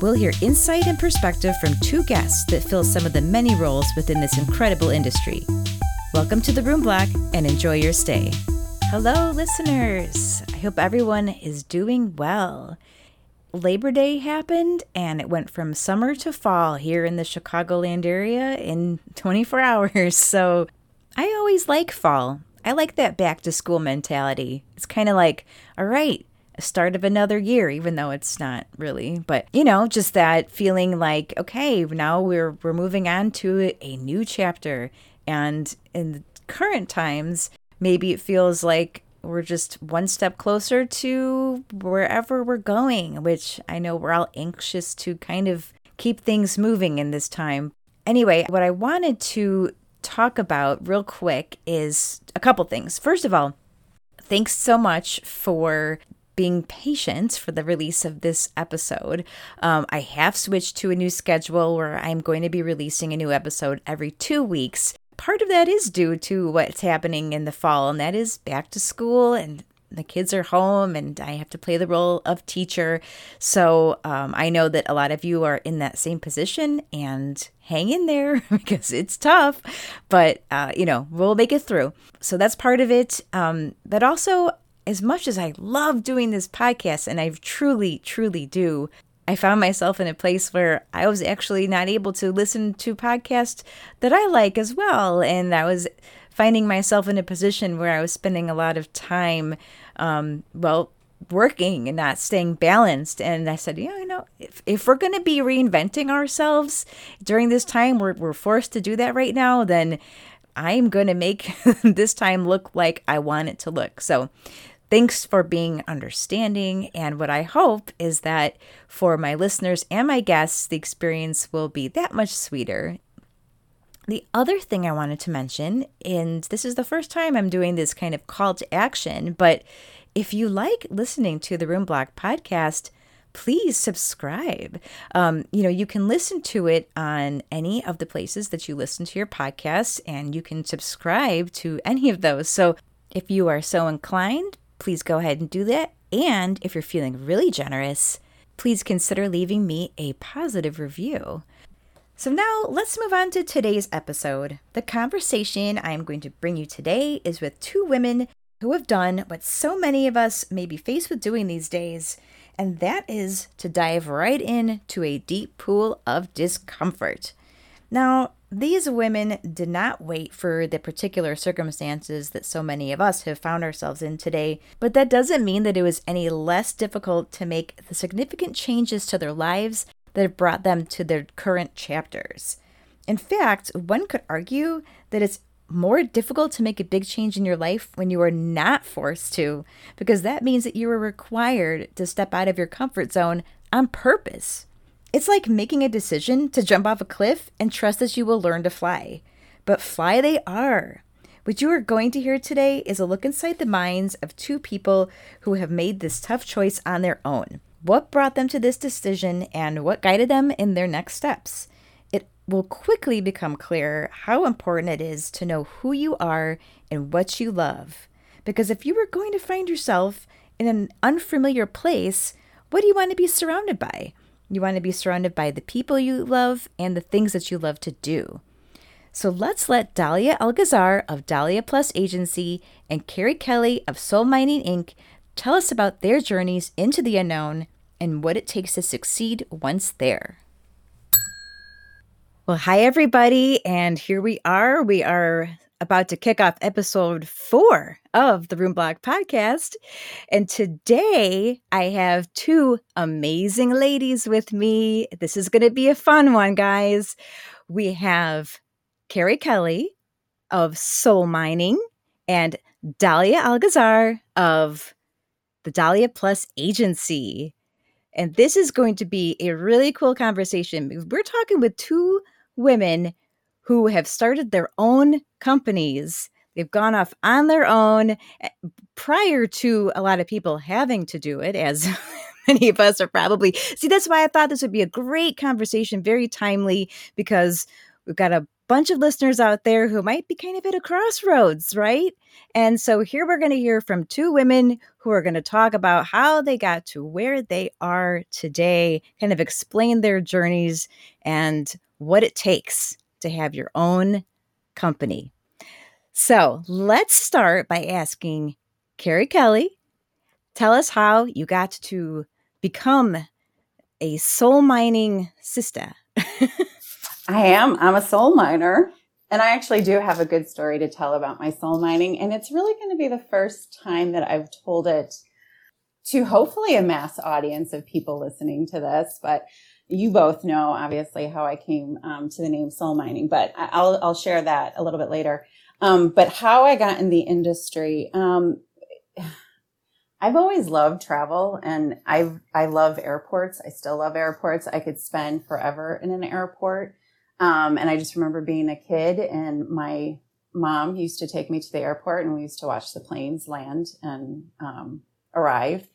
we'll hear insight and perspective from two guests that fill some of the many roles within this incredible industry. Welcome to the Room Block and enjoy your stay. Hello, listeners. I hope everyone is doing well. Labor Day happened and it went from summer to fall here in the Chicagoland area in 24 hours. So I always like fall. I like that back to school mentality. It's kind of like, all right, start of another year, even though it's not really. But you know, just that feeling like, okay, now we're we're moving on to a new chapter. And in the current times, maybe it feels like we're just one step closer to wherever we're going, which I know we're all anxious to kind of keep things moving in this time. Anyway, what I wanted to talk about real quick is a couple things. First of all, thanks so much for being patient for the release of this episode. Um, I have switched to a new schedule where I'm going to be releasing a new episode every two weeks part of that is due to what's happening in the fall, and that is back to school and the kids are home and I have to play the role of teacher. So um, I know that a lot of you are in that same position and hang in there because it's tough, but uh, you know, we'll make it through. So that's part of it. Um, but also, as much as I love doing this podcast, and I truly, truly do, I found myself in a place where I was actually not able to listen to podcasts that I like as well. And I was finding myself in a position where I was spending a lot of time, um, well, working and not staying balanced. And I said, yeah, you know, if, if we're going to be reinventing ourselves during this time, we're, we're forced to do that right now, then I'm going to make this time look like I want it to look. So Thanks for being understanding. And what I hope is that for my listeners and my guests, the experience will be that much sweeter. The other thing I wanted to mention, and this is the first time I'm doing this kind of call to action, but if you like listening to the Room Block podcast, please subscribe. Um, you know, you can listen to it on any of the places that you listen to your podcasts, and you can subscribe to any of those. So if you are so inclined, please go ahead and do that. And if you're feeling really generous, please consider leaving me a positive review. So, now let's move on to today's episode. The conversation I'm going to bring you today is with two women who have done what so many of us may be faced with doing these days, and that is to dive right in to a deep pool of discomfort. Now, these women did not wait for the particular circumstances that so many of us have found ourselves in today, but that doesn't mean that it was any less difficult to make the significant changes to their lives that have brought them to their current chapters. In fact, one could argue that it's more difficult to make a big change in your life when you are not forced to, because that means that you are required to step out of your comfort zone on purpose. It's like making a decision to jump off a cliff and trust that you will learn to fly. But fly they are. What you are going to hear today is a look inside the minds of two people who have made this tough choice on their own. What brought them to this decision and what guided them in their next steps? It will quickly become clear how important it is to know who you are and what you love. Because if you were going to find yourself in an unfamiliar place, what do you want to be surrounded by? You want to be surrounded by the people you love and the things that you love to do. So let's let Dahlia El Gazzar of Dahlia Plus Agency and Keri Kelly of Soul Mining Inc. tell us about their journeys into the unknown and what it takes to succeed once there. Well, hi, everybody. And here we are. We are about to kick off episode four of the Room Block podcast. And today I have two amazing ladies with me. This is going to be a fun one, guys. We have Keri Kelly of Soul Mining and Dahlia El Gazzar of the Dahlia Plus Agency. And this is going to be a really cool conversation because we're talking with two women who have started their own companies. They've gone off on their own eh, prior to a lot of people having to do it, as many of us are probably. See, that's why I thought this would be a great conversation, very timely, because we've got a bunch of listeners out there who might be kind of at a crossroads, right? And so here we're going to hear from two women who are going to talk about how they got to where they are today, kind of explain their journeys and what it takes to have your own company. So let's start by asking Keri Kelly, tell us how you got to become a soul mining sister. I am. I'm a soul miner. And I actually do have a good story to tell about my soul mining. And it's really going to be the first time that I've told it to hopefully a mass audience of people listening to this. But you both know, obviously, how I came um, to the name soul mining, but I'll, I'll share that a little bit later. Um, but how I got in the industry, um, I've always loved travel and I I love airports. I still love airports. I could spend forever in an airport. Um, and I just remember being a kid and my mom used to take me to the airport and we used to watch the planes land and um, arrive.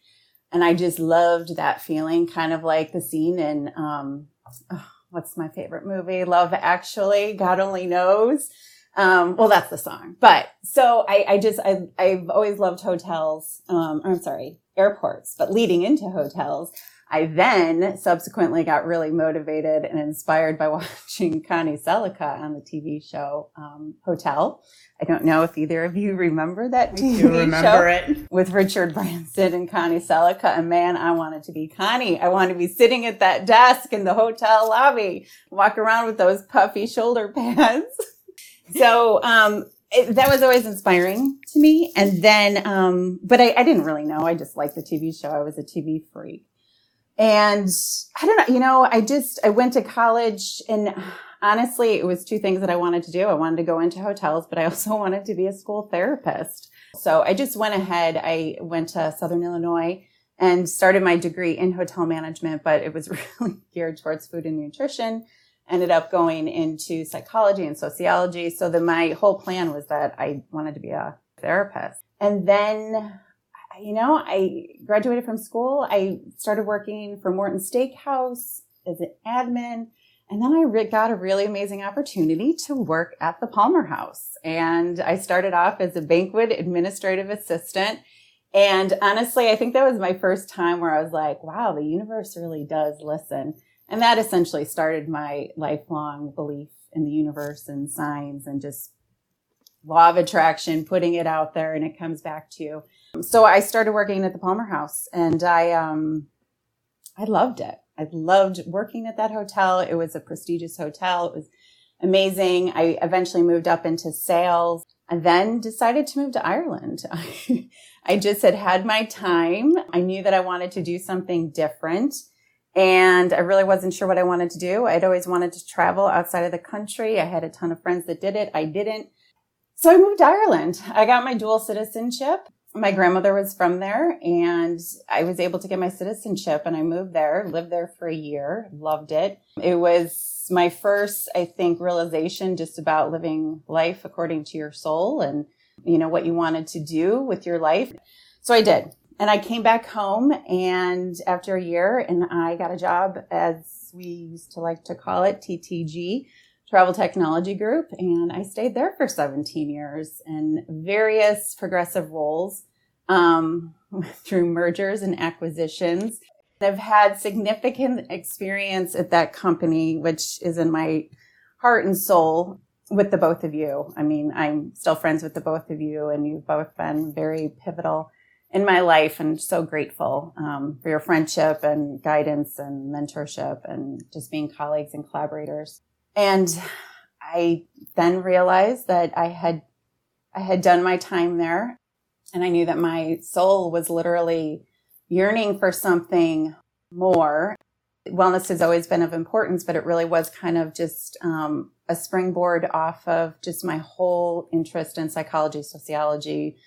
And I just loved that feeling, kind of like the scene in um, oh, what's my favorite movie? Love Actually. God only knows. Um, well, that's the song. But so I, I just I, I've always loved hotels. Um, I'm sorry, airports. But leading into hotels, I then subsequently got really motivated and inspired by watching Connie Sellecca on the TV show um, Hotel. I don't know if either of you remember that TV remember show it. with Richard Branson and Connie Sellecca. And man, I wanted to be Connie. I wanted to be sitting at that desk in the hotel lobby, walk around with those puffy shoulder pads. so um, it, that was always inspiring to me. And then, um, but I, I didn't really know. I just liked the TV show. I was a TV freak. And I don't know, you know, I just, I went to college and honestly, it was two things that I wanted to do. I wanted to go into hotels, but I also wanted to be a school therapist. So I just went ahead. I went to Southern Illinois and started my degree in hotel management, but it was really geared towards food and nutrition. Ended up going into psychology and sociology. So that my whole plan was that I wanted to be a therapist. And then you know, I graduated from school. I started working for Morton Steakhouse as an admin. And then I re- got a really amazing opportunity to work at the Palmer House. And I started off as a banquet administrative assistant. And honestly, I think that was my first time where I was like, wow, the universe really does listen. And that essentially started my lifelong belief in the universe and signs and just law of attraction, putting it out there and it comes back to you. So I started working at the Palmer House and I, um, I loved it. I loved working at that hotel. It was a prestigious hotel. It was amazing. I eventually moved up into sales and then decided to move to Ireland. I just had had my time. I knew that I wanted to do something different and I really wasn't sure what I wanted to do. I'd always wanted to travel outside of the country. I had a ton of friends that did it. I didn't. So I moved to Ireland. I got my dual citizenship my grandmother was from there and I was able to get my citizenship and I moved there, lived there for a year, loved it. It was my first, I think, realization just about living life according to your soul and, you know, what you wanted to do with your life. So I did. And I came back home and after a year and I got a job as we used to like to call it TTG, Travel Technology Group, and I stayed there for 17 years in various progressive roles um, through mergers and acquisitions. I've had significant experience at that company, which is in my heart and soul with the both of you. I mean, I'm still friends with the both of you, and you've both been very pivotal in my life and so grateful um, for your friendship and guidance and mentorship and just being colleagues and collaborators. And I then realized that I had, I had done my time there and I knew that my soul was literally yearning for something more. Wellness has always been of importance, but it really was kind of just um, a springboard off of just my whole interest in psychology, sociology,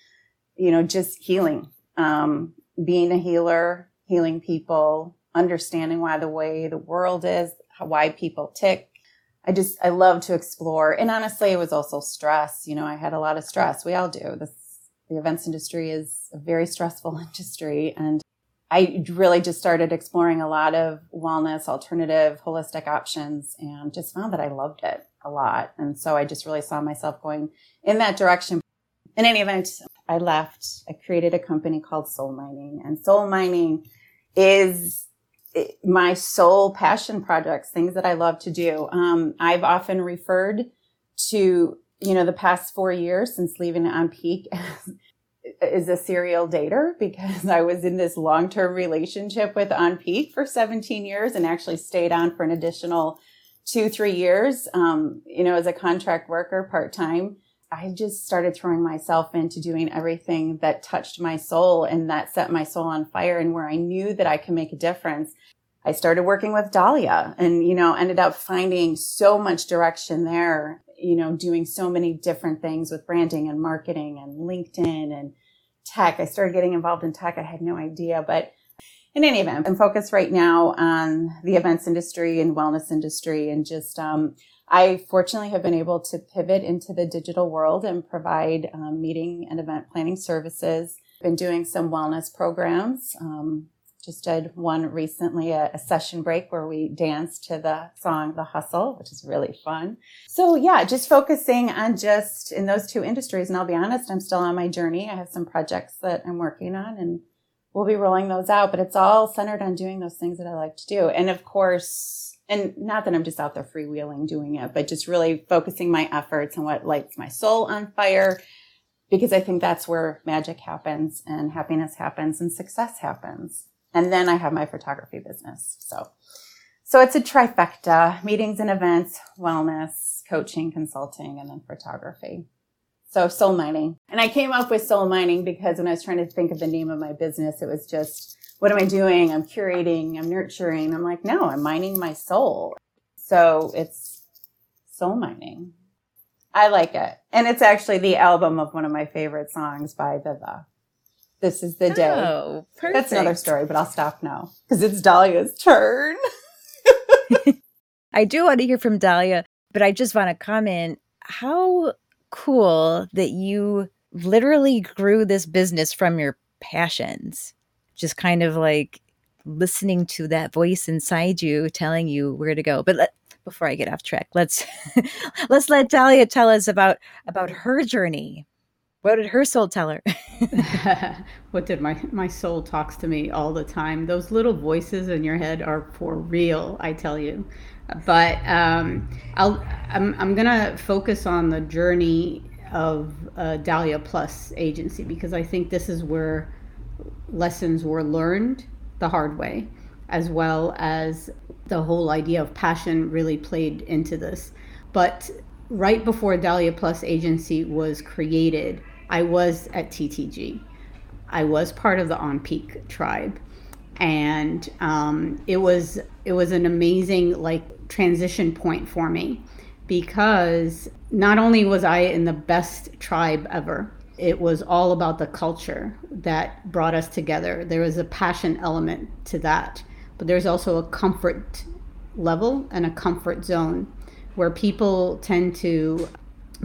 you know, just healing, um, being a healer, healing people, understanding why the way the world is, why people tick. I just, I love to explore. And honestly, it was also stress. You know, I had a lot of stress. We all do. This, the events industry is a very stressful industry. And I really just started exploring a lot of wellness, alternative, holistic options and just found that I loved it a lot. And so I just really saw myself going in that direction. In any event, I left. I created a company called Soul Mining and Soul Mining is my soul passion projects, things that I love to do. Um, I've often referred to, you know, the past four years since leaving onPeak as, as a serial dater because I was in this long term relationship with onPeak for 17 years and actually stayed on for an additional two, three years, um, you know, as a contract worker part time. I just started throwing myself into doing everything that touched my soul and that set my soul on fire and where I knew that I could make a difference. I started working with Dahlia and, you know, ended up finding so much direction there, you know, doing so many different things with branding and marketing and LinkedIn and tech. I started getting involved in tech. I had no idea, but in any event, I'm focused right now on the events industry and wellness industry and just, um, I fortunately have been able to pivot into the digital world and provide um, meeting and event planning services. Been doing some wellness programs. Um, just did one recently, a, a, session break where we danced to the song The Hustle, which is really fun. So yeah, just focusing on just in those two industries. And I'll be honest, I'm still on my journey. I have some projects that I'm working on and we'll be rolling those out, but it's all centered on doing those things that I like to do. And of course, and not that I'm just out there freewheeling doing it, but just really focusing my efforts on what lights my soul on fire, because I think that's where magic happens and happiness happens and success happens. And then I have my photography business. So, so it's a trifecta, meetings and events, wellness, coaching, consulting, and then photography. So soul mining. And I came up with soul mining because when I was trying to think of the name of my business, it was just what am I doing? I'm curating, I'm nurturing. I'm like, no, I'm mining my soul. So it's soul mining. I like it. And it's actually the album of one of my favorite songs by Viva. This is the day. Oh, perfect. That's another story, but I'll stop now because it's Dahlia's turn. I do want to hear from Dahlia, but I just want to comment how cool that you literally grew this business from your passions just kind of like listening to that voice inside you telling you where to go. But let, before I get off track, let's let's let Dahlia tell us about about her journey. What did her soul tell her? what did my my soul talks to me all the time? Those little voices in your head are for real, I tell you. But um, I'll I'm I'm gonna focus on the journey of uh, Dahlia Plus agency because I think this is where lessons were learned the hard way, as well as the whole idea of passion really played into this. But right before Dahlia Plus agency was created, I was at TTG. I was part of the onPeak tribe, and um, it was it was an amazing like transition point for me because not only was I in the best tribe ever, it was all about the culture that brought us together. There was a passion element to that, but there's also a comfort level and a comfort zone where people tend to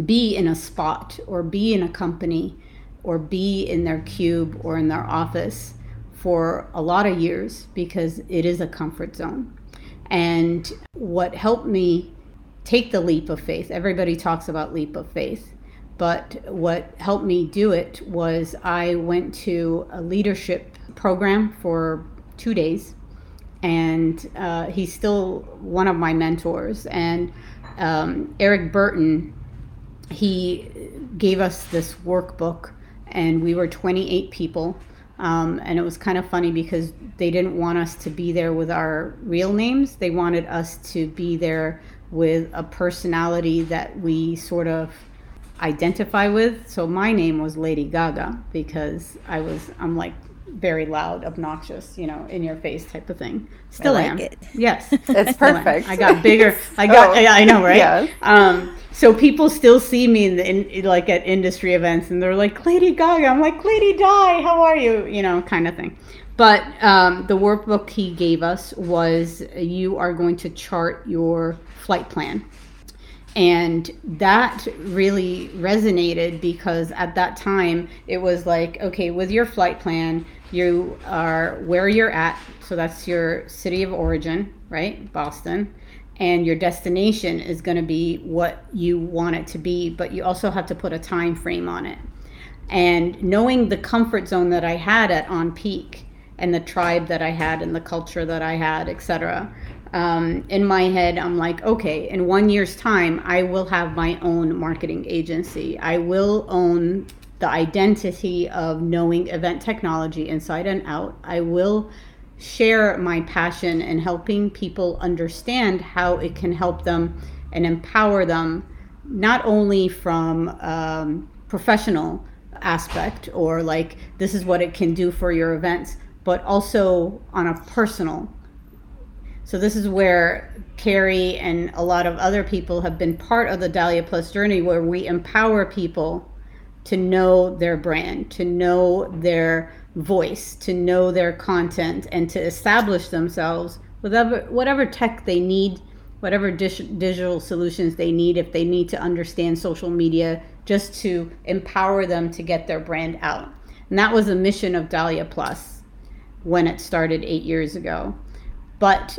be in a spot or be in a company or be in their cube or in their office for a lot of years because it is a comfort zone. And what helped me take the leap of faith, everybody talks about leap of faith but what helped me do it was I went to a leadership program for two days, and uh, he's still one of my mentors. And um, Eric Burton, he gave us this workbook, and we were 28 people. Um, and it was kind of funny because they didn't want us to be there with our real names. They wanted us to be there with a personality that we sort of identify with. So my name was Lady Gaga because I was I'm like very loud, obnoxious, you know, in your face type of thing. Still like am. it. Yes. It's perfect. I got bigger. I got. Oh, yeah, I know, right? yes. Um, so people still see me in, the, in like at industry events, and they're like, "Lady Gaga." I'm like, "Lady Di, how are you?" You know, kind of thing. But um, the workbook he gave us was you are going to chart your flight plan. And that really resonated because at that time it was like, okay, with your flight plan, you are where you're at. So that's your city of origin, right? Boston. And your destination is going to be what you want it to be, but you also have to put a time frame on it. And knowing the comfort zone that I had at onPeak and the tribe that I had and the culture that I had, etc. Um, in my head, I'm like, okay, in one year's time, I will have my own marketing agency. I will own the identity of knowing event technology inside and out. I will share my passion in helping people understand how it can help them and empower them, not only from um, professional aspect or like this is what it can do for your events, but also on a personal so this is where Keri and a lot of other people have been part of the Dahlia Plus journey where we empower people to know their brand, to know their voice, to know their content and to establish themselves with whatever, whatever tech they need, whatever digital solutions they need if they need to understand social media just to empower them to get their brand out. And that was the mission of Dahlia Plus when it started 8 years ago. But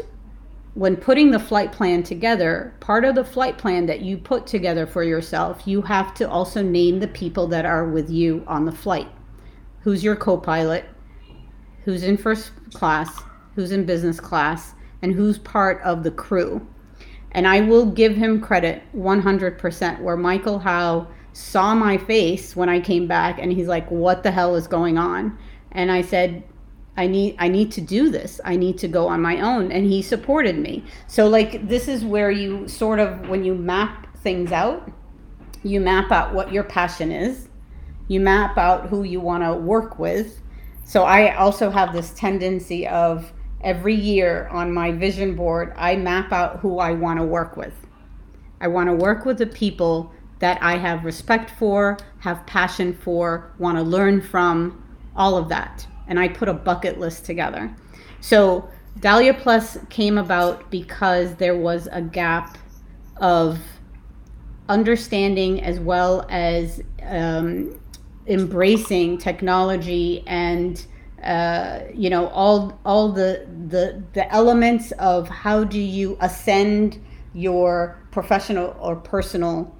when putting the flight plan together, part of the flight plan that you put together for yourself, you have to also name the people that are with you on the flight. Who's your co pilot? Who's in first class? Who's in business class? And who's part of the crew? And I will give him credit 100% where Michael Howe saw my face when I came back and he's like, What the hell is going on? And I said, I need I need to do this. I need to go on my own and he supported me. So like this is where you sort of when you map things out, you map out what your passion is. You map out who you want to work with. So I also have this tendency of every year on my vision board, I map out who I want to work with. I want to work with the people that I have respect for, have passion for, want to learn from, all of that and I put a bucket list together. So Dahlia Plus came about because there was a gap of understanding as well as um, embracing technology and uh, you know all all the the the elements of how do you ascend your professional or personal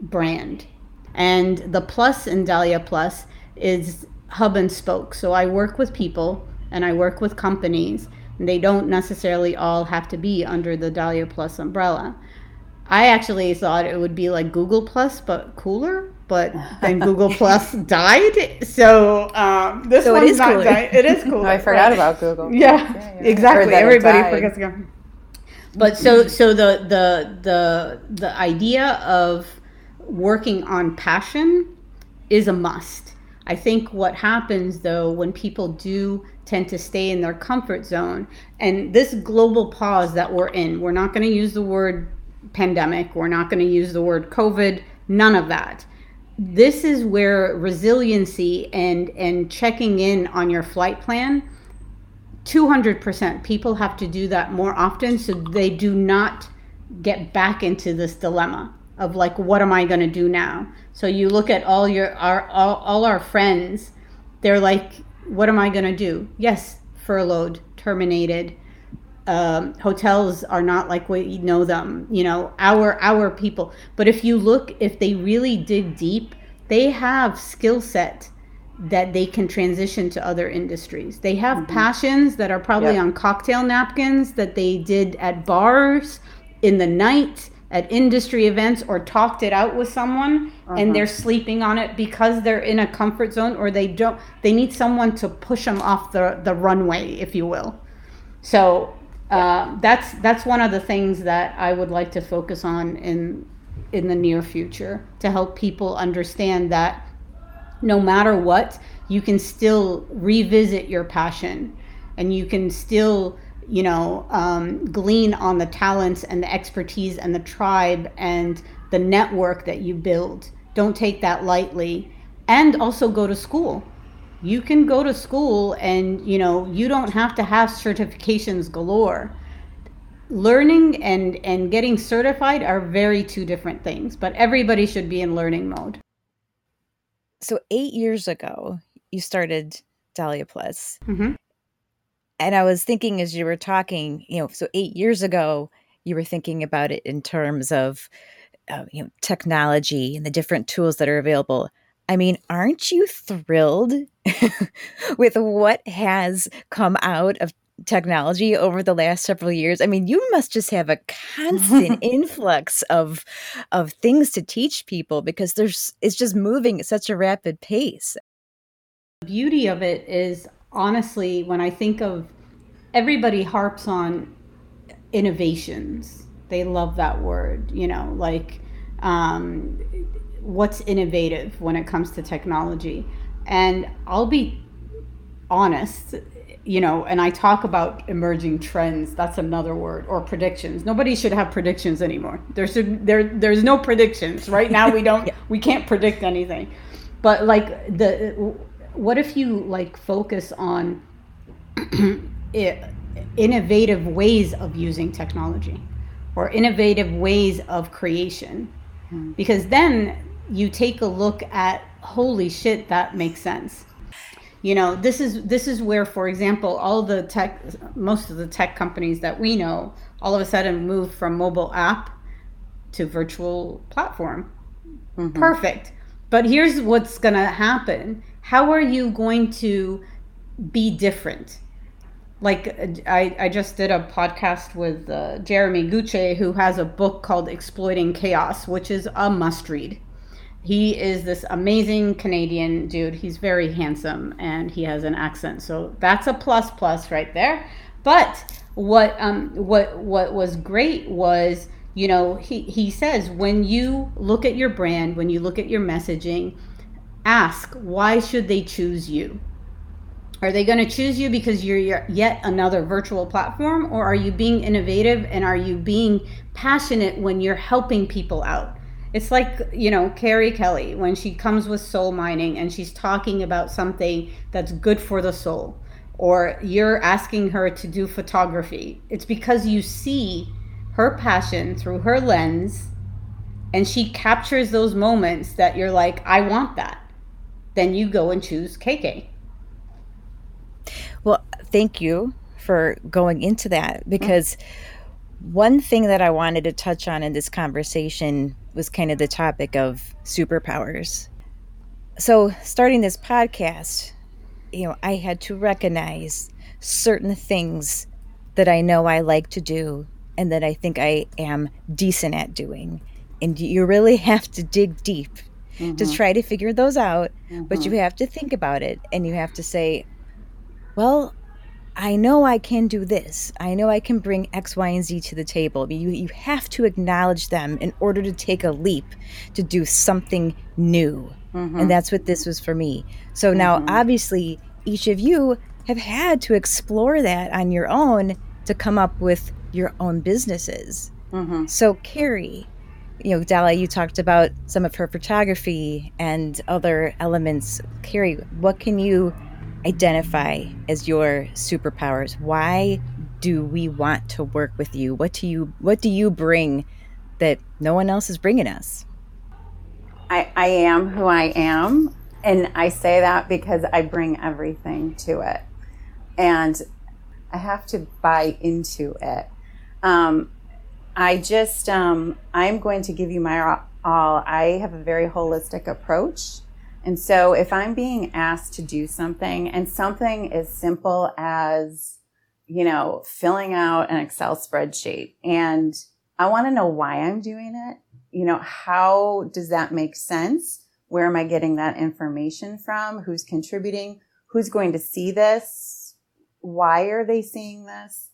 brand and the plus in Dahlia Plus is hub and spoke. So I work with people and I work with companies, and they don't necessarily all have to be under the Dahlia Plus umbrella. I actually thought it would be like Google Plus, but cooler. But then Google Plus died, so um, this So it one's is not cooler. died. It is cooler. I forgot right. about Google. Yeah, yeah. exactly. Or that it Everybody forgets to go. But so so the the the the idea of working on passion is a must. I think what happens though when people do tend to stay in their comfort zone and this global pause that we're in, we're not going to use the word pandemic, we're not going to use the word COVID, none of that. This is where resiliency and and checking in on your flight plan 200% people have to do that more often so they do not get back into this dilemma of like what am i going to do now? So you look at all your our all, all our friends they're like what am i going to do? Yes furloughed terminated. Um, hotels are not like we know them you know our our people. But if you look if they really dig deep they have skill set that they can transition to other industries. They have passions that are probably Yep. on cocktail napkins that they did at bars in the night at industry events or talked it out with someone and they're sleeping on it because they're in a comfort zone or they don't they need someone to push them off the the runway if you will. So uh, that's that's one of the things that I would like to focus on in in the near future to help people understand that no matter what you can still revisit your passion and you can still you know um, glean on the talents and the expertise and the tribe and the network that you build. Don't take that lightly. And also go to school. You can go to school and you know you don't have to have certifications galore. Learning and and getting certified are very two different things but everybody should be in learning mode. So eight years ago you started dahlia plus. Mm-hmm. And i was thinking as you were talking you know so eight years ago you were thinking about it in terms of uh, you know technology and the different tools that are available. I mean, aren't you thrilled with what has come out of technology over the last several years? I mean you must just have a constant influx of of things to teach people because there's it's just moving at such a rapid pace. The beauty of it is honestly when i think of everybody harps on innovations they love that word you know like um, what's innovative when it comes to technology. And I'll be honest, you know, and I talk about emerging trends. That's another word, or predictions. Nobody should have predictions anymore. There should there there's no predictions right now. We don't yeah. we can't predict anything. But like the what if you like focus on innovative ways of using technology or innovative ways of creation? Hmm. Because then you take a look at holy shit that makes sense you know this is this is where for example all the tech most of the tech companies that we know all of a sudden move from mobile app to virtual platform mm-hmm. perfect but here's what's going to happen how are you going to be different like I, I just did a podcast with uh, Jeremy Gutsche who has a book called exploiting chaos which is a must read he is this amazing Canadian dude. He's very handsome and he has an accent. So that's a plus plus right there. But what um what what was great was, you know, he he says when you look at your brand, when you look at your messaging, ask why should they choose you? Are they going to choose you because you're yet another virtual platform or are you being innovative and are you being passionate when you're helping people out? It's like, you know, Keri Kelly when she comes with soul mining and she's talking about something that's good for the soul, or you're asking her to do photography. It's because you see her passion through her lens and she captures those moments that you're like, I want that. Then you go and choose KK. Well, thank you for going into that because. Mm-hmm one thing that I wanted to touch on in this conversation was kind of the topic of superpowers. So, starting this podcast, you know, I had to recognize certain things that I know I like to do and that I think I am decent at doing. And you really have to dig deep mm-hmm. to try to figure those out, mm-hmm. but you mm-hmm. have to think about it and you have to say, well, I know I can do this. I know I can bring X, Y, and Z to the table. You, you have to acknowledge them in order to take a leap to do something new. Mm-hmm. And that's what this was for me. So mm-hmm. now, obviously, each of you have had to explore that on your own to come up with your own businesses. Mm-hmm. So, Keri, you know, Dahlia, you talked about some of her photography and other elements. Keri, what can you identify as your superpowers? Why do we want to work with you? What do you what do you bring that no one else is bringing us? I, I am who I am, and I say that because I bring everything to it, and I have to buy into it. Um, I just um, I'm going to give you my all. I have a very holistic approach and so if I'm being asked to do something and something as simple as, you know, filling out an Excel spreadsheet and I want to know why I'm doing it, you know, how does that make sense? Where am I getting that information from? Who's contributing? Who's going to see this? Why are they seeing this?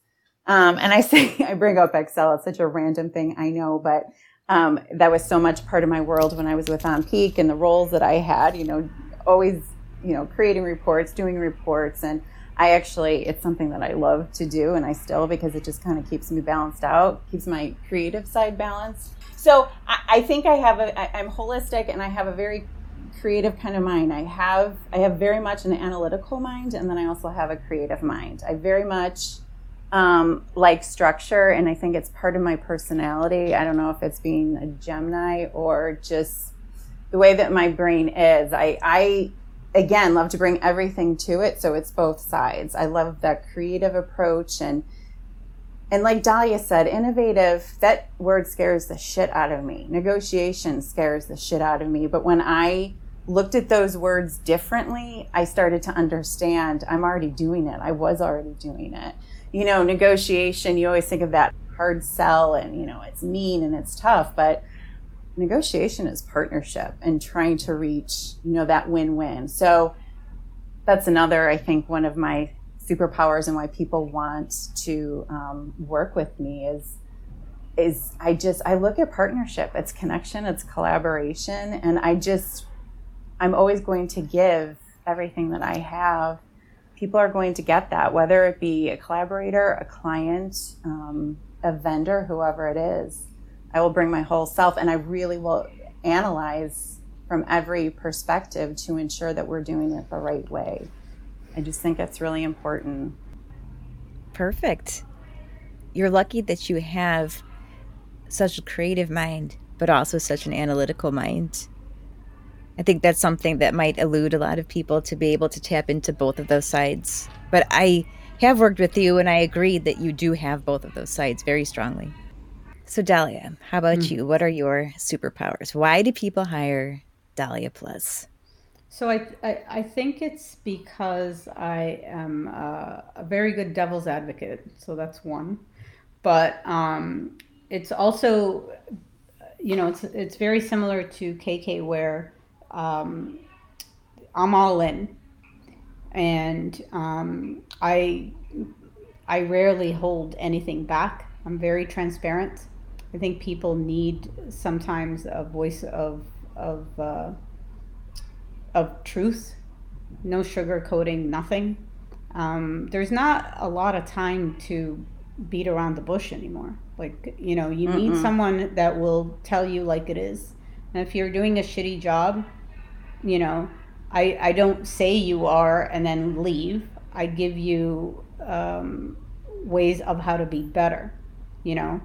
Um, and I say, I bring up Excel. It's such a random thing, I know, but um, that was so much part of my world when I was with onPeak and the roles that I had, you know, always you know, creating reports, doing reports, and I actually, it's something that I love to do, and I still because it just kind of keeps me balanced out, keeps my creative side balanced. So I, I think I have a, I, I'm holistic, and I have a very creative kind of mind. I have, I have very much an analytical mind, and then I also have a creative mind. I very much um, like structure, and I think it's part of my personality. I don't know if it's being a Gemini or just the way that my brain is. I, I again love to bring everything to it, so it's both sides. I love that creative approach and and like Dahlia said, innovative, that word scares the shit out of me. Negotiation scares the shit out of me. But when I looked at those words differently, I started to understand I'm already doing it. I was already doing it you know, negotiation, you always think of that hard sell and, you know, it's mean and it's tough, but negotiation is partnership and trying to reach, you know, that win win. So that's another, I think, one of my superpowers and why people want to um, work with me is is I just I look at partnership. It's connection, it's collaboration, and I just I'm always going to give everything that I have people are going to get that, whether it be a collaborator, a client, um, a vendor, whoever it is. I will bring my whole self and I really will analyze from every perspective to ensure that we're doing it the right way. I just think it's really important. Perfect. You're lucky that you have such a creative mind, but also such an analytical mind. I think that's something that might elude a lot of people to be able to tap into both of those sides. But I have worked with you and I agree that you do have both of those sides very strongly. So, Dahlia, how about mm. you? What are your superpowers? Why do people hire Dahlia Plus? So, I, I, I think it's because I am a, a, very good devil's advocate. So, that's one. But um, it's also, you know, it's, it's very similar to KK, where um, I'm all in, and um, I I rarely hold anything back. I'm very transparent. I think people need sometimes a voice of of uh, of truth, no sugarcoating, nothing. Um, there's not a lot of time to beat around the bush anymore. Like you know, you Mm-mm. need someone that will tell you like it is. And if you're doing a shitty job, you know, I, I don't say you are and then leave. I give you um, ways of how to be better, you know.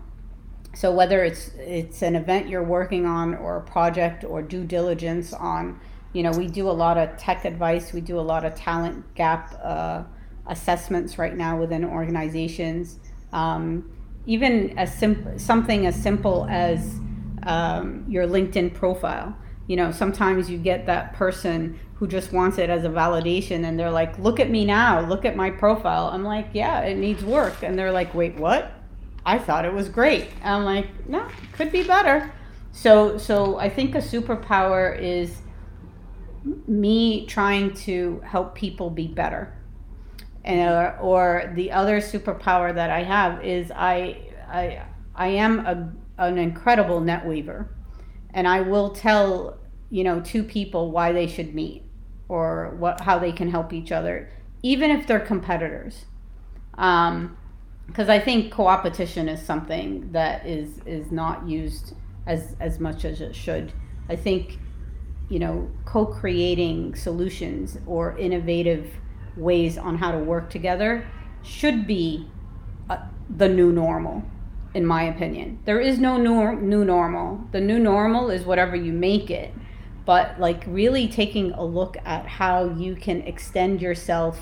So whether it's it's an event you're working on or a project or due diligence on, you know, we do a lot of tech advice. We do a lot of talent gap uh, assessments right now within organizations. Um, even as simple something as simple as um, your LinkedIn profile you know sometimes you get that person who just wants it as a validation and they're like look at me now. Look at my profile. I'm like yeah it needs work. And they're like wait what? I thought it was great. I'm like no could be better. So so i think a superpower is me trying to help people be better. And or, or the other superpower that i have is i i i am a, an incredible net weaver and I will tell you know two people why they should meet or what how they can help each other, even if they're competitors. Um, because I think co-opetition is something that is is not used as as much as it should. I think you know co-creating solutions or innovative ways on how to work together should be uh, the new normal in my opinion. There is no new, new normal. The new normal is whatever you make it. But like really taking a look at how you can extend yourself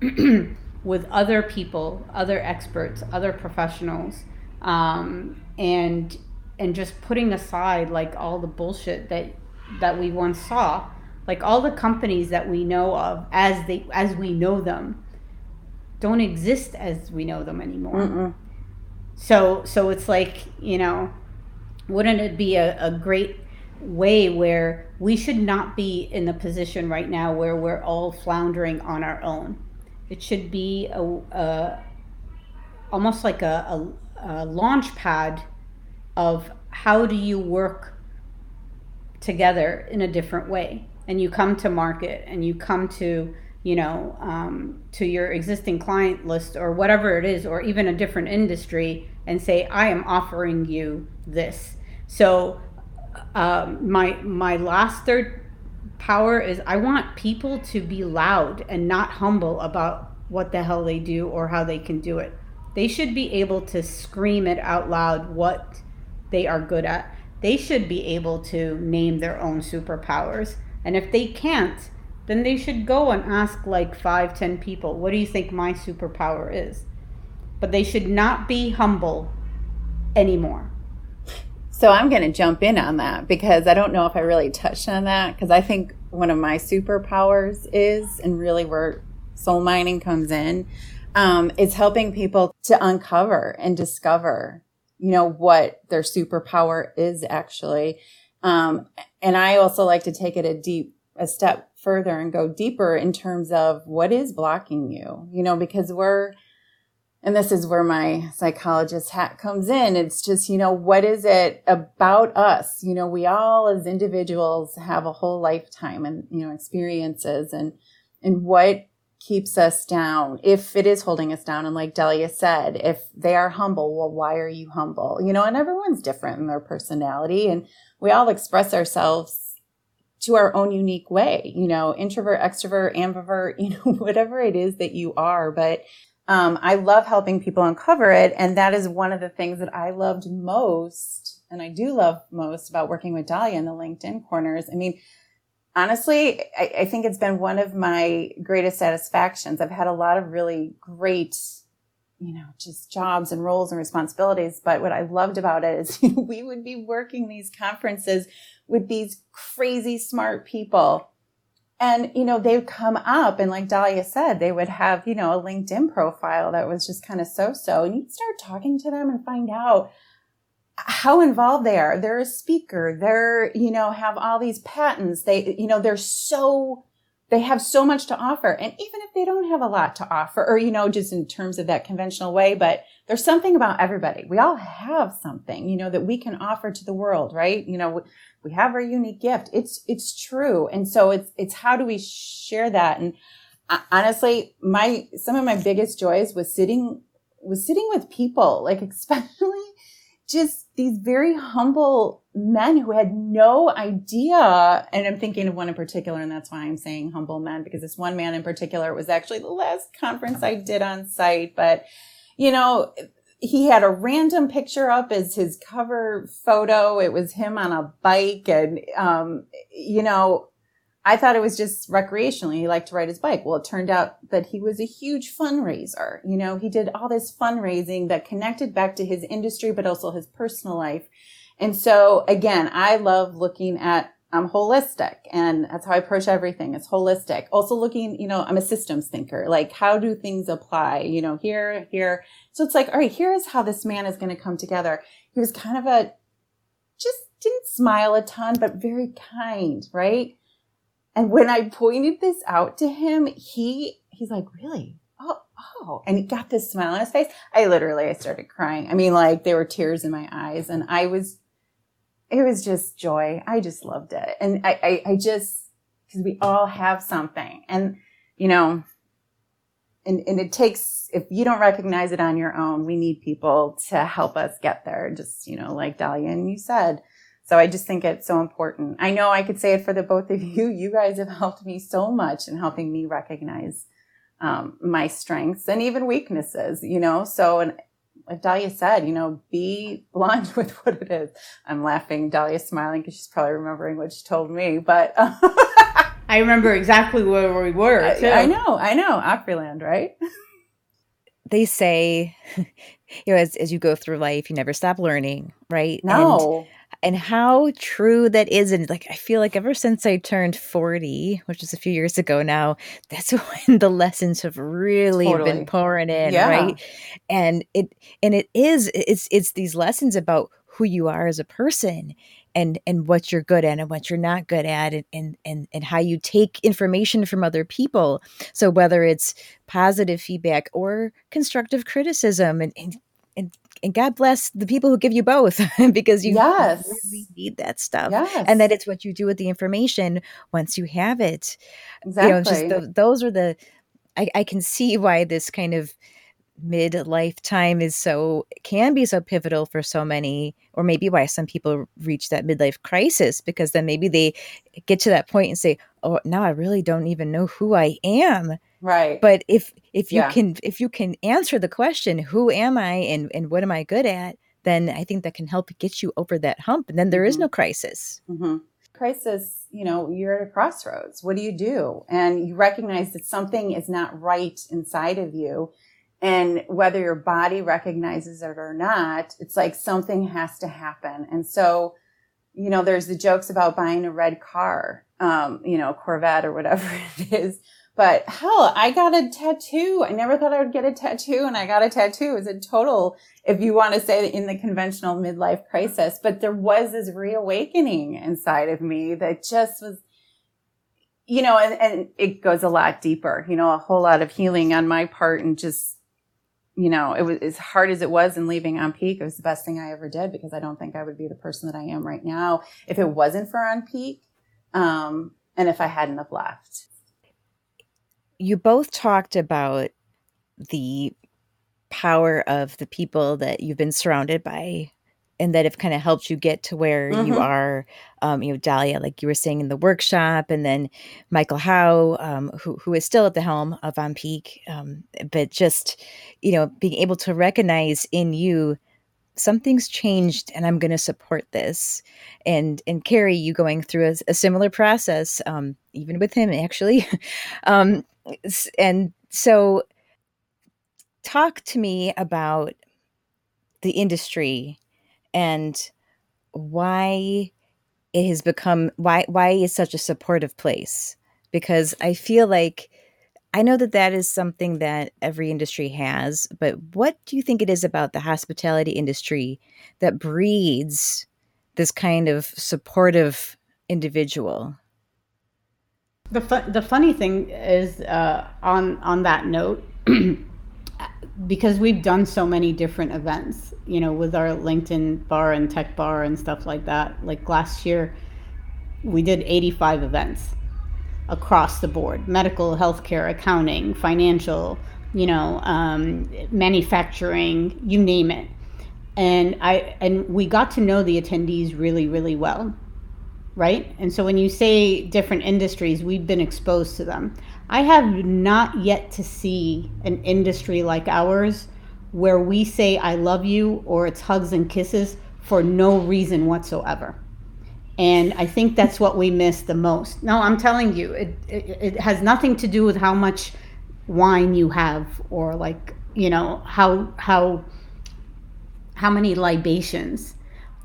with other people, other experts, other professionals, um, and and just putting aside like all the bullshit that that we once saw, like all the companies that we know of as they as we know them, don't exist as we know them anymore. Mm-mm. So so it's like, you know, wouldn't it be a, a great way where we should not be in the position right now where we're all floundering on our own. It should be a, a almost like a, a, a launch pad of how do you work together in a different way. and you come to market and you come to you know, um, to your existing client list or whatever it is, or even a different industry, and say, "I am offering you this." So, um, my my last third power is I want people to be loud and not humble about what the hell they do or how they can do it. They should be able to scream it out loud what they are good at. They should be able to name their own superpowers. And if they can't, then they should go and ask like five, ten people, what do you think my superpower is? But they should not be humble anymore. So I'm going to jump in on that because I don't know if I really touched on that because I think one of my superpowers is, and really where SoulMining comes in, um, is helping people to uncover and discover, you know, what their superpower is actually. Um, and I also like to take it a deep, a step further and go deeper in terms of what is blocking you, you know, because we're, and this is where my psychologist hat comes in. It's just, you know, what is it about us? You know, we all as individuals have a whole lifetime and, you know, experiences and, and what keeps us down if it is holding us down. And like Dahlia said, if they are humble, well, why are you humble? You know, and everyone's different in their personality and we all express ourselves to our own unique way, you know, introvert, extrovert, ambivert, you know, whatever it is that you are. But um, I love helping people uncover it. And that is one of the things that I loved most. And I do love most about working with Dahlia in the LinkedIn corners. I mean, honestly, I, I think it's been one of my greatest satisfactions. I've had a lot of really great you know, just jobs and roles and responsibilities. But what I loved about it is we would be working these conferences with these crazy smart people. And, you know, they would come up and like Dahlia said, they would have, you know, a LinkedIn profile that was just kind of so-so. And you'd start talking to them and find out how involved they are. They're a speaker. They're, you know, have all these patents. They, you know, they're so they have so much to offer. And even if they don't have a lot to offer, or, you know, just in terms of that conventional way, but there's something about everybody. We all have something, you know, that we can offer to the world, right? You know, we have our unique gift. It's, it's true. And so it's, it's how do we share that? And uh, honestly, my, some of my biggest joys was sitting, was sitting with people, like especially just these very humble men who had no idea. And I'm thinking of one in particular, and that's why I'm saying humble men, because this one man in particular was actually the last conference I did on site. But, you know, he had a random picture up as his cover photo. It was him on a bike. And, um, you know, I thought it was just recreationally. He liked to ride his bike. Well, it turned out that he was a huge fundraiser. You know, he did all this fundraising that connected back to his industry, but also his personal life. And so again, I love looking at I'm holistic and that's how I approach everything. It's holistic. Also looking, you know, I'm a systems thinker. Like how do things apply? You know, here, here. So it's like, all right, here is how this man is going to come together. He was kind of a, just didn't smile a ton, but very kind, right? And when I pointed this out to him, he, he's like, really? Oh, oh, and he got this smile on his face. I literally, I started crying. I mean, like there were tears in my eyes and I was, it was just joy. I just loved it. And I, I, I just, cause we all have something and, you know, and, and it takes, if you don't recognize it on your own, we need people to help us get there. Just, you know, like Dahlia and you said, so I just think it's so important. I know I could say it for the both of you. You guys have helped me so much in helping me recognize um, my strengths and even weaknesses, you know? So, and like Dahlia said, you know, be blunt with what it is. I'm laughing. Dahlia's smiling because she's probably remembering what she told me, but. I remember exactly where we were. Too. I, I know, I know. Opryland, right? they say, you know, as, as you go through life, you never stop learning, right? No. And and how true that is and like i feel like ever since i turned 40 which is a few years ago now that's when the lessons have really totally. been pouring in yeah. right and it and it is it's it's these lessons about who you are as a person and and what you're good at and what you're not good at and and and, and how you take information from other people so whether it's positive feedback or constructive criticism and, and and and God bless the people who give you both because you yes. really need that stuff. Yes. And that it's what you do with the information once you have it. Exactly. You know, just the, those are the, I, I can see why this kind of midlife time is so can be so pivotal for so many or maybe why some people reach that midlife crisis because then maybe they get to that point and say oh now i really don't even know who i am right. But if if you Yeah. can if you can answer the question who am i and and what am i good at then i think that can help get you over that hump and then there is Mhm. no crisis. Hmm crisis you know you're at a crossroads. What do you do? And you recognize that something is not right inside of you and whether your body recognizes it or not it's like something has to happen. And so you know there's the jokes about buying a red car um you know corvette or whatever it is but hell i got a tattoo i never thought i would get a tattoo and i got a tattoo it's a total if you want to say in the conventional midlife crisis, but there was this reawakening inside of me that just was, you know, and, and it goes a lot deeper, you know, a whole lot of healing on my part and just, you know, it was as hard as it was in leaving onPeak. It was the best thing I ever did because I don't think I would be the person that I am right now if it wasn't for onPeak. Um, and if I hadn't have left. You both talked about the power of the people that you've been surrounded by and that have kind of helped you get to where you Mhm. are um, you know dahlia like you were saying in the workshop and then michael howe um, who, who is still at the helm of onPeak um, but just you know being able to recognize in you something's changed and i'm going to support this and and Keri you going through a, a similar process um, even with him actually um, and so talk to me about the industry and why it has become why why is such a supportive place because i feel like i know that that is something that every industry has but what do you think it is about the hospitality industry that breeds this kind of supportive individual The fu- the funny thing is uh, on on that note, because we've done so many different events, you know, with our LinkedIn bar and tech bar and stuff like that. Like last year, we did 85 events across the board: medical, healthcare, accounting, financial, you know, um, manufacturing, you name it. And I and we got to know the attendees really, really well right? And so when you say different industries, we've been exposed to them. I have not yet to see an industry like ours where we say I love you or it's hugs and kisses for no reason whatsoever. And I think that's what we miss the most. No, I'm telling you, it, it, it has nothing to do with how much wine you have or like, you know, how how how many libations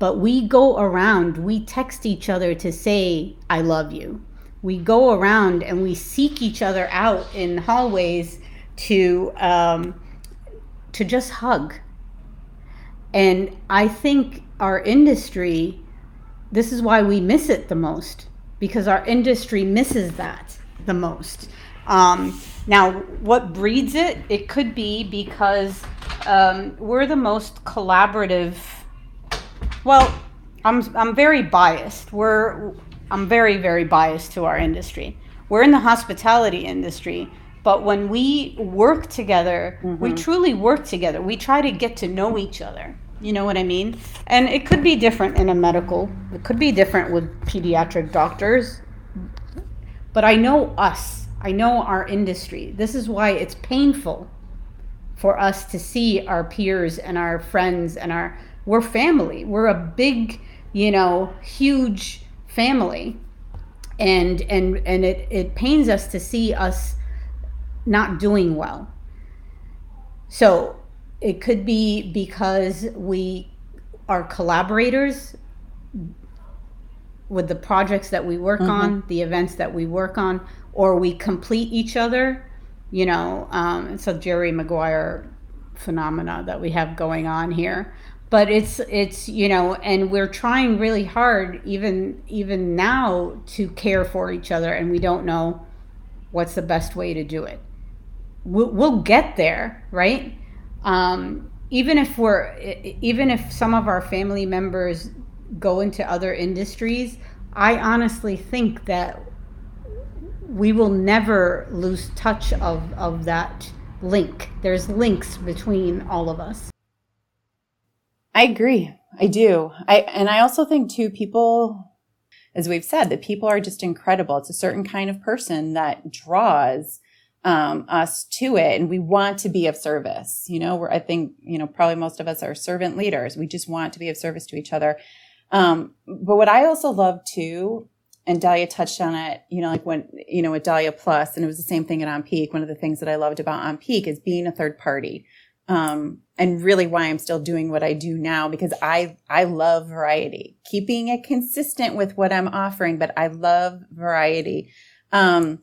but we go around, we text each other to say, I love you. We go around and we seek each other out in hallways to, um, to just hug. And I think our industry, this is why we miss it the most, because our industry misses that the most. Um, now, what breeds it? It could be because um, we're the most collaborative well, I'm I'm very biased. We're I'm very very biased to our industry. We're in the hospitality industry, but when we work together, we mm-hmm. truly work together. We try to get to know each other. You know what I mean? And it could be different in a medical. It could be different with pediatric doctors. But I know us. I know our industry. This is why it's painful for us to see our peers and our friends and our we're family. We're a big you know huge family. And and and it it pains us to see us not doing well. So it could be because we are collaborators with the projects that we work on the events that we work on or we complete each other you know um, it's a jerry maguire phenomena that we have going on here but it's it's you know and we're trying really hard even even now to care for each other and we don't know what's the best way to do it we'll, we'll get there right um, even if we're even if some of our family members go into other industries, I honestly think that we will never lose touch of, of that link. There's links between all of us. I agree. I do. I and I also think too people as we've said that people are just incredible. It's a certain kind of person that draws um, us to it and we want to be of service. You know, I think, you know, probably most of us are servant leaders. We just want to be of service to each other. Um, but what I also love too, and Dahlia touched on it, you know, like when, you know, with Dahlia Plus, and it was the same thing at onPeak. One of the things that I loved about onPeak is being a third party. Um, and really why I'm still doing what I do now because I, I love variety, keeping it consistent with what I'm offering, but I love variety. Um,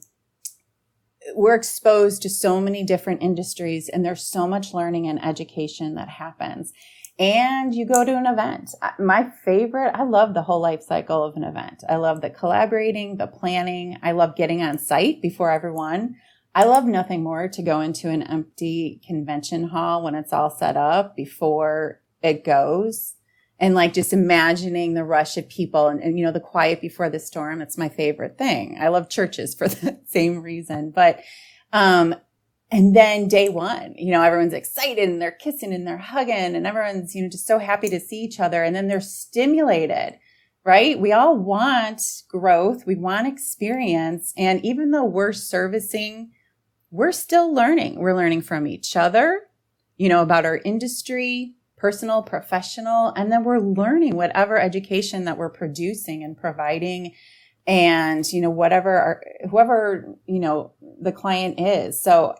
we're exposed to so many different industries and there's so much learning and education that happens and you go to an event. My favorite, I love the whole life cycle of an event. I love the collaborating, the planning. I love getting on site before everyone. I love nothing more to go into an empty convention hall when it's all set up before it goes and like just imagining the rush of people and, and, you know the quiet before the storm it's my favorite thing i love churches for the same reason but um and then day one, you know, everyone's excited and they're kissing and they're hugging and everyone's, you know, just so happy to see each other. And then they're stimulated, right? We all want growth. We want experience. And even though we're servicing, we're still learning. We're learning from each other, you know, about our industry, personal, professional, and then we're learning whatever education that we're producing and providing and, you know, whatever our, whoever, you know, the client is. So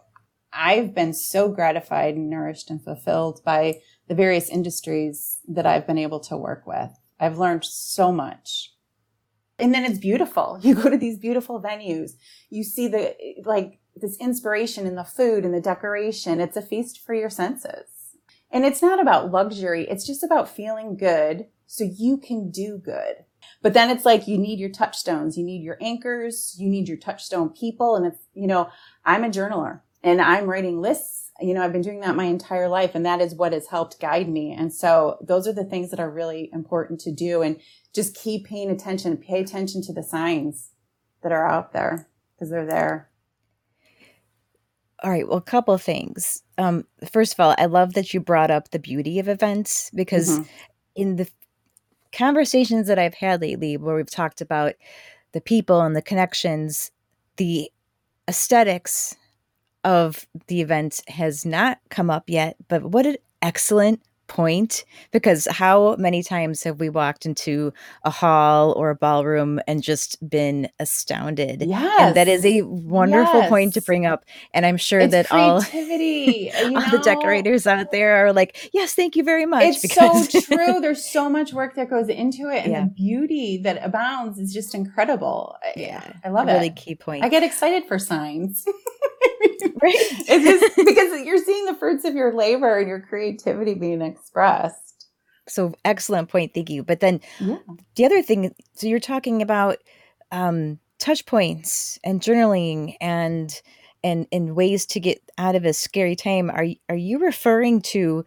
I've been so gratified and nourished and fulfilled by the various industries that I've been able to work with. I've learned so much. And then it's beautiful. You go to these beautiful venues. You see the, like, this inspiration in the food and the decoration. It's a feast for your senses. And it's not about luxury. It's just about feeling good so you can do good. But then it's like you need your touchstones. You need your anchors. You need your touchstone people. And it's, you know, I'm a journaler and I'm writing lists. You know, I've been doing that my entire life and that is what has helped guide me. And so those are the things that are really important to do and just keep paying attention, pay attention to the signs that are out there because they're there. All right. Well, a couple of things. Um, first of all, I love that you brought up the beauty of events because mm-hmm. in the conversations that I've had lately, where we've talked about the people and the connections, the aesthetics of the event has not come up yet, but what an excellent point because how many times have we walked into a hall or a ballroom and just been astounded? Yes. And that is a wonderful yes. point to bring up. And I'm sure it's that creativity, all, all the decorators out there are like, yes, thank you very much. It's because- so true. There's so much work that goes into it. And yeah. the beauty that abounds is just incredible. Yeah. I love a it. Really key point. I get excited for signs. right. It's just because you're seeing the fruits of your labor and your creativity being expressed. So excellent point. Thank you. But then yeah. the other thing, so you're talking about um, touch points and journaling and and and ways to get out of a scary time. Are are you referring to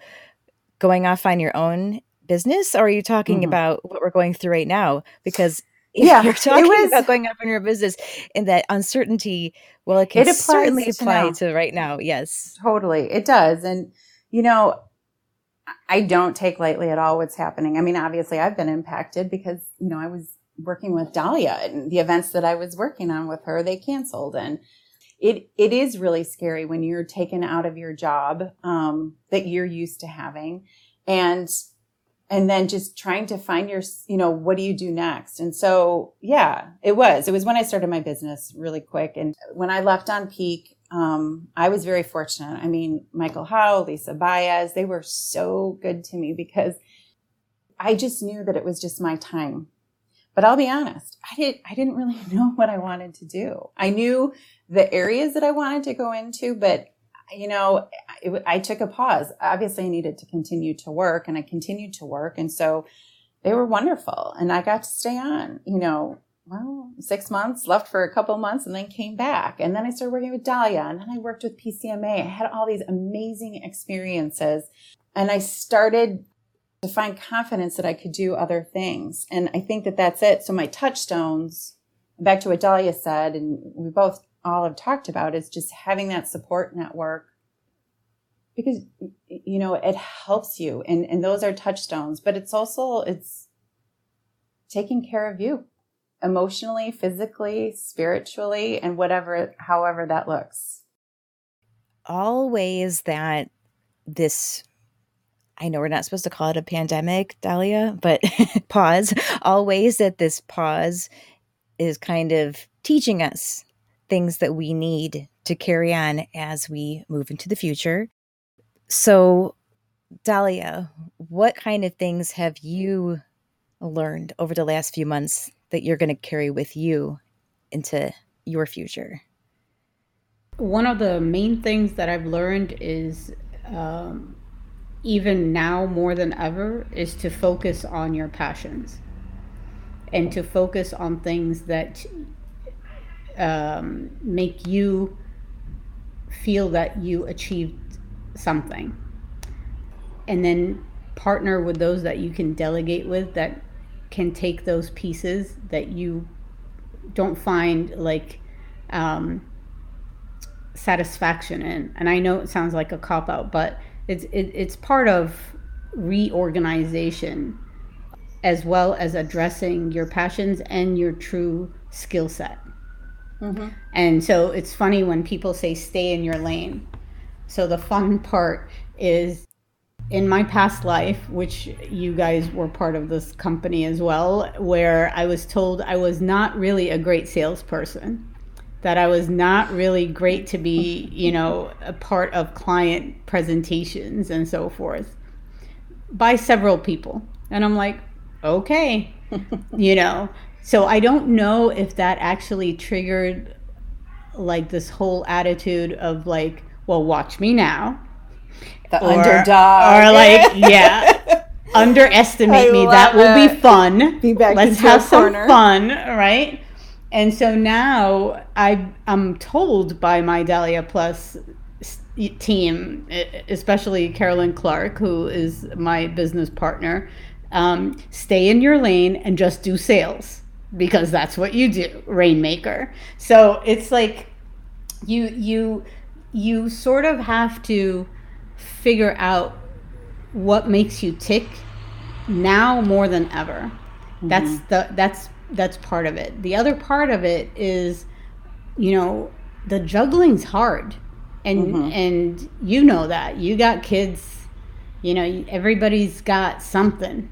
going off on your own business, or are you talking mm-hmm. about what we're going through right now? Because yeah, you're talking was, about going up in your business and that uncertainty, well, it can it certainly apply to, to right now. Yes. Totally. It does. And, you know, I don't take lightly at all what's happening. I mean, obviously I've been impacted because, you know, I was working with Dahlia and the events that I was working on with her, they canceled. And it, it is really scary when you're taken out of your job, um, that you're used to having. And and then just trying to find your you know what do you do next? And so yeah it was. It was when i started my business really quick. And when i left onPeak um, i was very fortunate. I mean michael howe lisa baez they were so good to me because i just knew that it was just my time. But i'll be honest i didn't i didn't really know what i wanted to do. I knew the areas that i wanted to go into but you know, it, I took a pause. Obviously, I needed to continue to work and I continued to work. And so they were wonderful. And I got to stay on, you know, well, six months, left for a couple months, and then came back. And then I started working with Dahlia, and then I worked with PCMA. I had all these amazing experiences. and I started to find confidence that I could do other things. And I think that that's it. So my touchstones, back to what Dahlia said, and we both all have talked about, is just having that support network because you know it helps you and and those are touchstones but it's also it's taking care of you emotionally physically spiritually and whatever however that looks all ways that this I know we're not supposed to call it a pandemic, Dahlia, but pause. All ways that this pause is kind of teaching us things that we need to carry on as we move into the future. So, Dahlia, what kind of things have you learned over the last few months that you're going to carry with you into your future? One of the main things that I've learned is um, even now more than ever is to focus on your passions and to focus on things that um, make you feel that you achieved something. And then partner with those that you can delegate with that can take those pieces that you don't find like um, satisfaction in. And i know it sounds like a cop out but it's it, it's part of reorganization as well as addressing your passions and your true skill set mm-hmm. and so it's funny when people say stay in your lane so the fun part is in my past life, which you guys were part of this company as well, where I was told I was not really a great salesperson, that I was not really great to be, you know, a part of client presentations and so forth by several people. And I'm like, okay, you know. So I don't know if that actually triggered like this whole attitude of like, well, watch me now. The or, underdog. Or like, yeah. underestimate I me. That will it. be fun. Be back Let's have some fun, right? And so now I I'm told by my Dahlia Plus team, especially Carolyn Clark, who is my business partner, um, stay in your lane and just do sales because that's what you do, rainmaker. So it's like you you you sort of have to figure out what makes you tick now more than ever. Mm-hmm. That's the that's that's part of it. The other part of it is, you know, the juggling's hard, and mm-hmm. and you know that you got kids. You know, everybody's got something.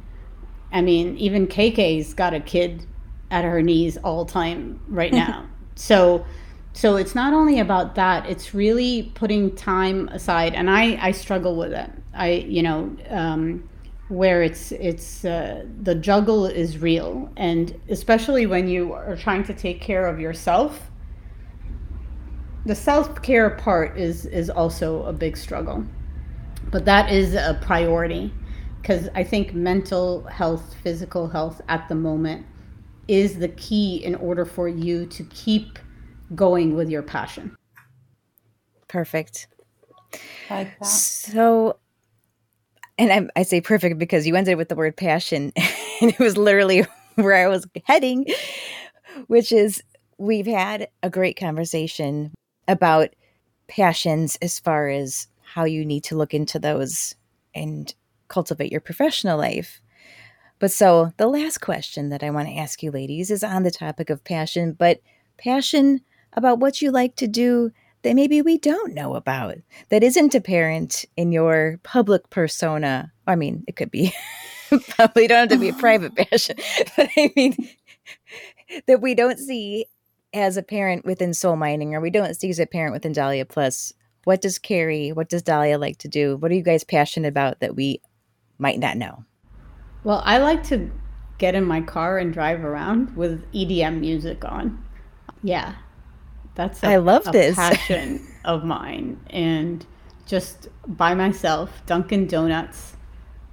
I mean, even KK's got a kid at her knees all time right now. so so it's not only about that it's really putting time aside and i i struggle with it i you know um, where it's it's uh, the juggle is real and especially when you are trying to take care of yourself the self-care part is is also a big struggle but that is a priority because i think mental health physical health at the moment is the key in order for you to keep going with your passion. Perfect. Like so, and I, I say perfect because you ended with the word passion, and it was literally where I was heading, which is we've had a great conversation about passions as far as how you need to look into those and cultivate your professional life. But so the last question that I want to ask you, ladies, is on the topic of passion, but passion about what you like to do that maybe we don't know about that isn't apparent in your public persona. I mean, it could be probably don't have to be a private passion, but I mean that we don't see as a parent within SoulMining or we don't see as a parent within Dahlia Plus. What does Keri, what does Dahlia like to do? What are you guys passionate about that we might not know? Well, I like to get in my car and drive around with EDM music on. Yeah, that's a, I love this passion of mine, and just by myself, Dunkin' Donuts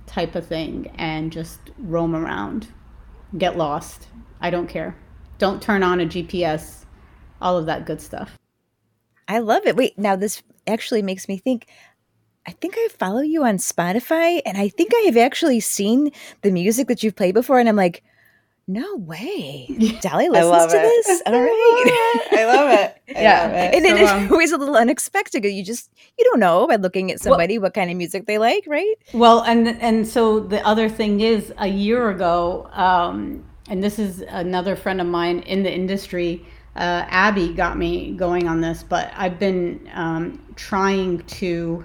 type of thing, and just roam around, get lost. I don't care. Don't turn on a GPS. All of that good stuff. I love it. Wait, now this actually makes me think. I think I follow you on Spotify, and I think I have actually seen the music that you've played before, and I'm like, no way. Dolly listens to it. this. All right. I love it. I Yeah. love it. and it So, is um, always a little unexpected. You just you don't know by looking at somebody what kind of music they like, right? Well, and and so the other thing is, a year ago, um, and this is another friend of mine in the industry. Uh, Abby got me going on this, but I've been um, trying to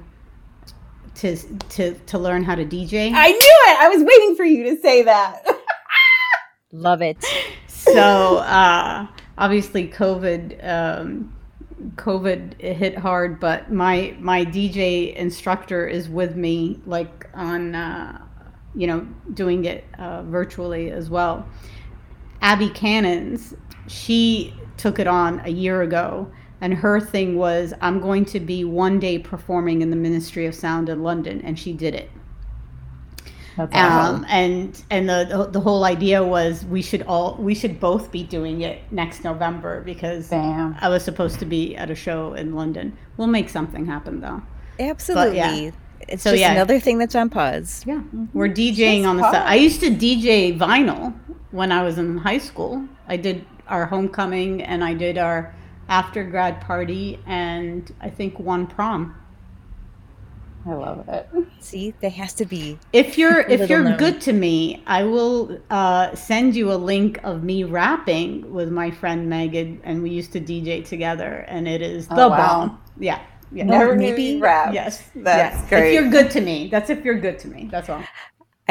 to to to learn how to DJ. I knew it. I was waiting for you to say that. Love it. so uh, obviously COVID um, COVID hit hard, but my my DJ instructor is with me, like on uh, you know doing it uh, virtually as well. Abby Cannons, she took it on a year ago, and her thing was, I'm going to be one day performing in the Ministry of Sound in London, and she did it. That's Um, and and the the whole idea was we should all we should both be doing it next November because. I was supposed to be at a show in London. We'll make something happen though. Absolutely. It's So, just yeah. another thing that's on pause. Yeah, we're DJing on the side. I used to DJ vinyl when I was in high school. I did our homecoming and I did our after grad party and I think one prom. I love it. See, there has to be. If you're if you're known. good to me, I will uh, send you a link of me rapping with my friend Megan, and we used to DJ together, and it is the Oh, wow. bomb. Yeah, yeah. Never knew maybe- rap. Yes, That's yes. great. If you're good to me, that's if you're good to me. That's all.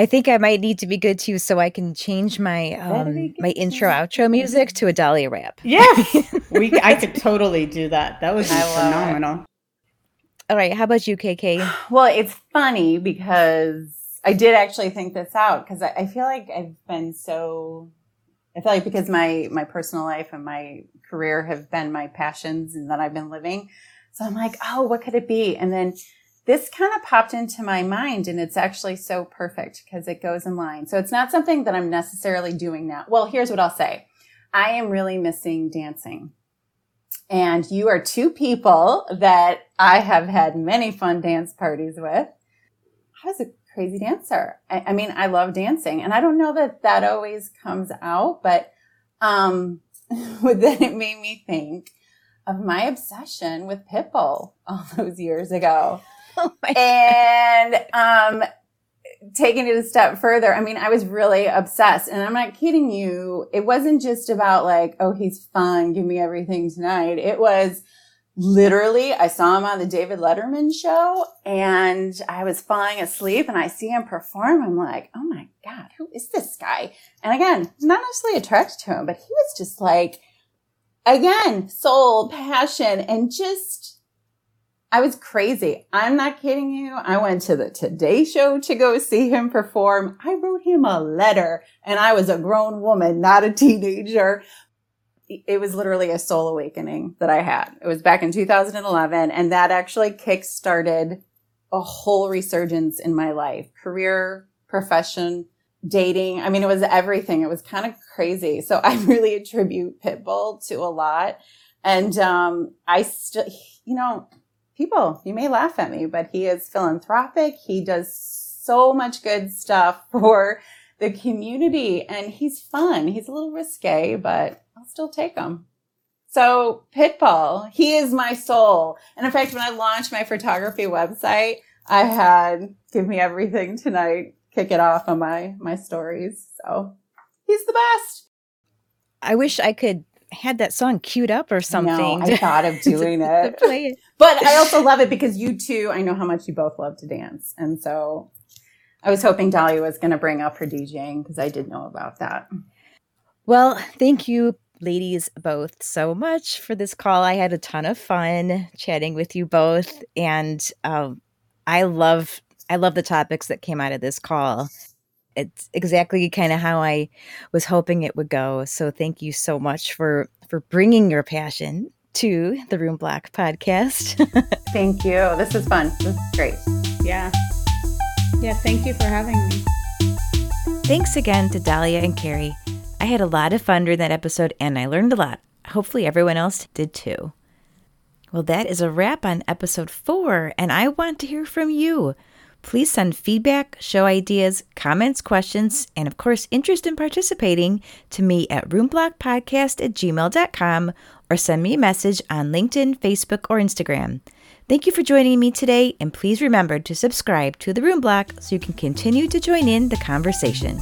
I think I might need to be good too, so I can change my um, my intro outro music to a Dahlia rap. Yes, we. I could totally do that. That would be I it. phenomenal. All right, how about you, KK? Well, it's funny because I did actually think this out because I, I feel like I've been so. I feel like because my my personal life and my career have been my passions and that I've been living, so I'm like, oh, what could it be? And then this kind of popped into my mind, and it's actually so perfect because it goes in line. So it's not something that I'm necessarily doing now. Well, here's what I'll say: I am really missing dancing. And you are two people that I have had many fun dance parties with. I was a crazy dancer. I, I mean, I love dancing and I don't know that that always comes out, but, um, then it made me think of my obsession with Pitbull all those years ago. Oh and, um, taking it a step further, I mean, I was really obsessed and I'm not kidding you. It wasn't just about like, oh, he's fun. Give me everything tonight. It was literally, I saw him on the David Letterman show and I was falling asleep and I see him perform. I'm like, oh my God, who is this guy? And again, not necessarily attracted to him, but he was just like, again, soul, passion, and just, I was crazy. I'm not kidding you. I went to the Today Show to go see him perform. I wrote him a letter and I was a grown woman, not a teenager. It was literally a soul awakening that I had. It was back in 2011 and that actually kick-started a whole resurgence in my life, career, profession, dating. I mean, it was everything. It was kind of crazy. So I really attribute Pitbull to a lot. And, um, I still, you know, people, you may laugh at me, but he is philanthropic. He does so much good stuff for the community and he's fun. He's a little risque, but I'll still take him. So Pitbull, he is my soul. And in fact, when I launched my photography website, I had give me everything tonight, kick it off on my, my stories. So he's the best. I wish I could had that song queued up or something. No, I thought of doing it. play it. But I also love it because you two, I know how much you both love to dance. And so I was hoping Dahlia was going to bring up her DJing because I did know about that. Well, thank you, ladies, both so much for this call. I had a ton of fun chatting with you both, and um, I love I love the topics that came out of this call. It's exactly kind of how I was hoping it would go. So thank you so much for for bringing your passion to the Room Block podcast. Thank you. This is fun. This is great. Yeah, yeah. Thank you for having me. Thanks again to Dahlia and Keri. I had a lot of fun during that episode and I learned a lot. Hopefully, everyone else did too. Well, that is a wrap on episode four, and I want to hear from you. Please send feedback, show ideas, comments, questions, and of course, interest in participating to me at roomblockpodcast at gmail.com or send me a message on LinkedIn, Facebook, or Instagram. Thank you for joining me today, and please remember to subscribe to the Room Block so you can continue to join in the conversation.